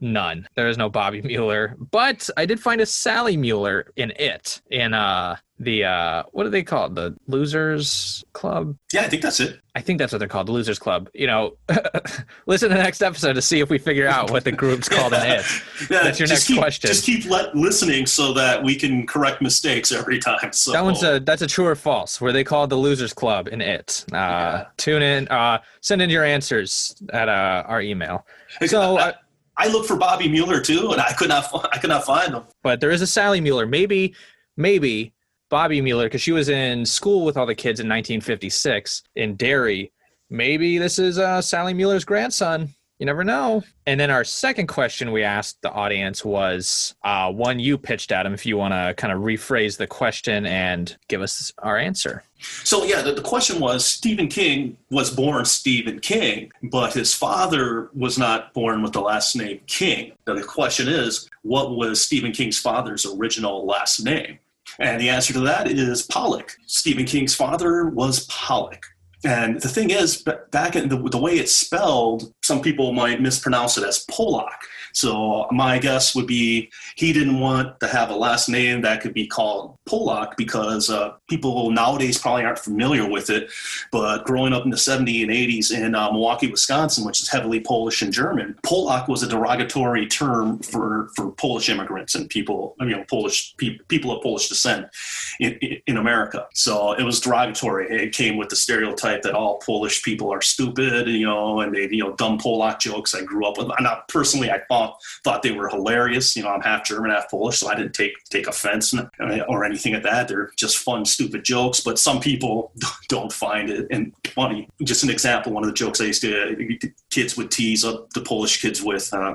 none. There is no Bobby Mueller, but I did find a Sally Mueller in it in uh the uh what do they call it? The Losers Club. yeah, I think that's it. I think that's what they're called, the Losers Club. You know, listen to the next episode to see if we figure out what the group's called in it. Yeah, That's your next keep, question. Just keep let, listening so that we can correct mistakes every time. So That one's a that's a true or false. Where they called the Losers Club in it. Uh, Yeah. Tune in. Uh, send in your answers at uh, our email. So, I, looked for Bobby Mueller too, and I could not. I could not find him. but there is a Sally Mueller. Maybe, maybe Bobby Mueller, because she was in school with all the kids in 1956 in Derry. Maybe this is uh, Sally Mueller's grandson. You never know. And then our second question we asked the audience was uh, one you pitched, Adam. If you want to kind of rephrase the question and give us our answer. So yeah, the, the question was Stephen King was born Stephen King, but his father was not born with the last name King. Now the question is, what was Stephen King's father's original last name? And the answer to that is Pollock. Stephen King's father was Pollock. And the thing is, back in the, the way it's spelled, some people might mispronounce it as Polak. So my guess would be he didn't want to have a last name that could be called Polak because uh, people nowadays probably aren't familiar with it. But growing up in the 70s and 80s in uh, Milwaukee, Wisconsin, which is heavily Polish and German, Polak was a derogatory term for, for Polish immigrants and people, you know, Polish pe- people of Polish descent in, in, America. So it was derogatory. It came with the stereotype that all Polish people are stupid, you know, and they, you know, dumb Polak jokes I grew up with. And personally, I thought thought they were hilarious. You know, I'm half German, half Polish, so I didn't take take offense or anything at that. They're just fun, stupid jokes. But some people don't find it and funny. Just an example, one of the jokes I used to kids would tease the Polish kids with. Uh,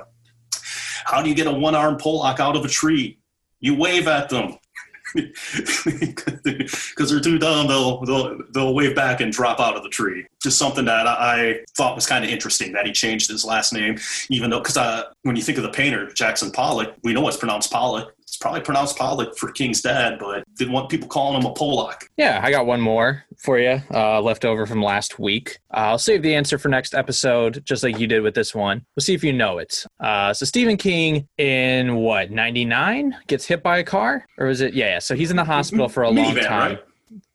how do you get a one-armed Polak out of a tree? You wave at them. Because they're too dumb, they'll, they'll they'll wave back and drop out of the tree. Just something that I thought was kind of interesting that he changed his last name, even though because uh, when you think of the painter Jackson Pollock, we know it's pronounced Pollock. Probably pronounced Pollock for King's dad, but didn't want people calling him a Polak. Yeah, I got one more for you, uh, left over from last week. Uh, I'll save the answer for next episode, just like you did with this one. We'll see if you know it. Uh, so Stephen King in what '99 gets hit by a car, or is it? Yeah, yeah. So he's in the hospital for a long time. right?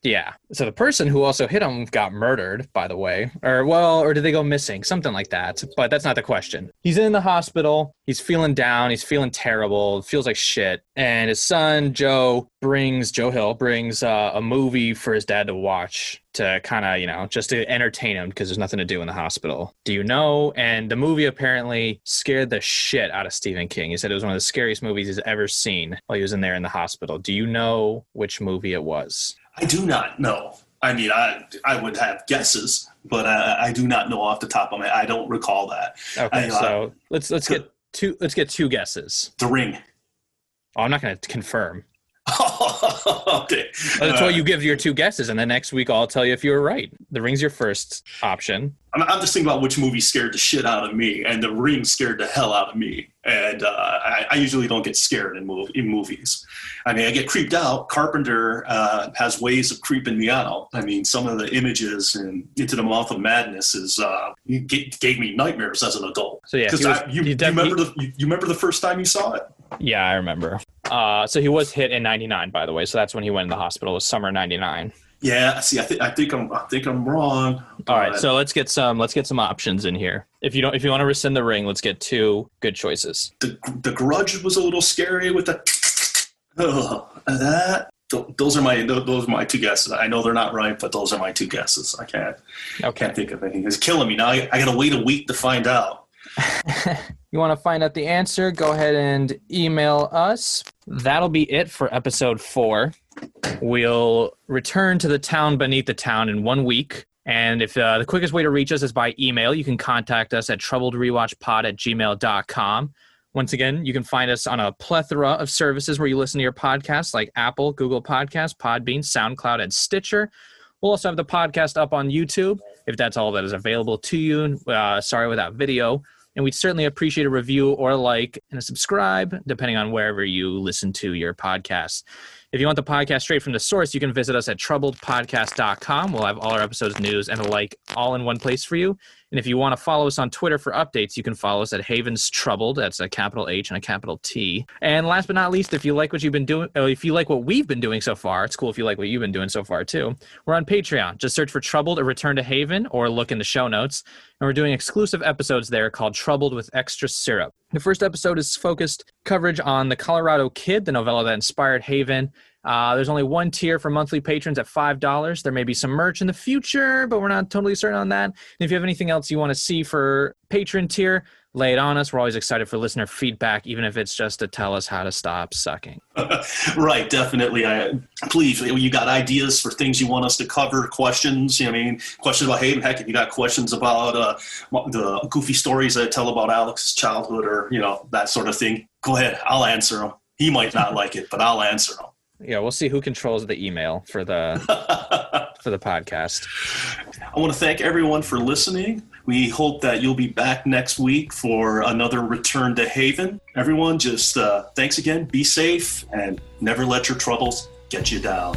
Yeah. So the person who also hit him got murdered, by the way. Or, well, or did they go missing? Something like that. But that's not the question. He's in the hospital. He's feeling down. He's feeling terrible. Feels like shit. And his son, Joe, brings, Joe Hill, brings uh, a movie for his dad to watch to kind of, you know, just to entertain him because there's nothing to do in the hospital. Do you know? And the movie apparently scared the shit out of Stephen King. He said it was one of the scariest movies he's ever seen while he was in there in the hospital. Do you know which movie it was? I do not know. I mean, I I would have guesses, but I, I do not know off the top of my. I don't recall that. Okay, I, uh, so let's let's get two let's get two guesses. The Ring. Oh, I'm not going to confirm. okay. That's why you give your two guesses, and then next week I'll tell you if you were right. The ring's your first option. I'm, I'm just thinking about which movie scared the shit out of me, and The Ring scared the hell out of me. And uh, I, I usually don't get scared in, mov- in movies. I mean, I get creeped out. Carpenter uh, has ways of creeping me out. I mean, some of the images in Into the Mouth of Madness is uh, g- gave me nightmares as an adult. So yeah, was- you, you def- remember the you, you remember the first time you saw it? Yeah, I remember. Uh, so he was hit in '99, by the way. So that's when he went in the hospital. It was summer '99. Yeah. See, I think I think I'm I think I'm wrong. All right, so let's get some let's get some options in here. If you don't, if you want to rescind the ring, let's get two good choices. the the grudge was a little scary with the Ugh, that those are my those are my two guesses i know they're not right but those are my two guesses i can't Okay. can't think of anything it's killing me now i, I gotta wait a week to find out you want to find out the answer, go ahead and email us. That'll be it for episode four. We'll return to the town beneath the town in one week. And if uh, the quickest way to reach us is by email, you can contact us at troubledrewatchpod at gmail.com. Once again, you can find us on a plethora of services where you listen to your podcasts like Apple, Google Podcasts, Podbean, SoundCloud, and Stitcher. We'll also have the podcast up on YouTube if that's all that is available to you. Uh, sorry without video. And we'd certainly appreciate a review or a like and a subscribe, depending on wherever you listen to your podcast. If you want the podcast straight from the source, you can visit us at troubledpodcast.com. We'll have all our episodes, news, and a like all in one place for you. And if you want to follow us on Twitter for updates, you can follow us at Havens Troubled. That's a capital H and a capital T. And last but not least, if you like what you've been doing, uh, if you like what we've been doing so far, it's cool if you like what you've been doing so far too. We're on Patreon. Just search for Troubled or Return to Haven or look in the show notes. And we're doing exclusive episodes there called Troubled with Extra Syrup. The first episode is focused coverage on The Colorado Kid, the novella that inspired Haven. Uh, there's only one tier for monthly patrons at $5. There may be some merch in the future, but we're not totally certain on that. And if you have anything else you want to see for patron tier, lay it on us. We're always excited for listener feedback, even if it's just to tell us how to stop sucking. right definitely I, please you got ideas for things you want us to cover questions i mean questions about haven heck if you got questions about uh, the goofy stories i tell about alex's childhood or you know that sort of thing go ahead i'll answer them he might not like it but i'll answer them Yeah, we'll see who controls the email for the for the podcast. I want to thank everyone for listening. We hope that you'll be back next week for another return to Haven. Everyone, just uh, thanks again. Be safe and never let your troubles get you down.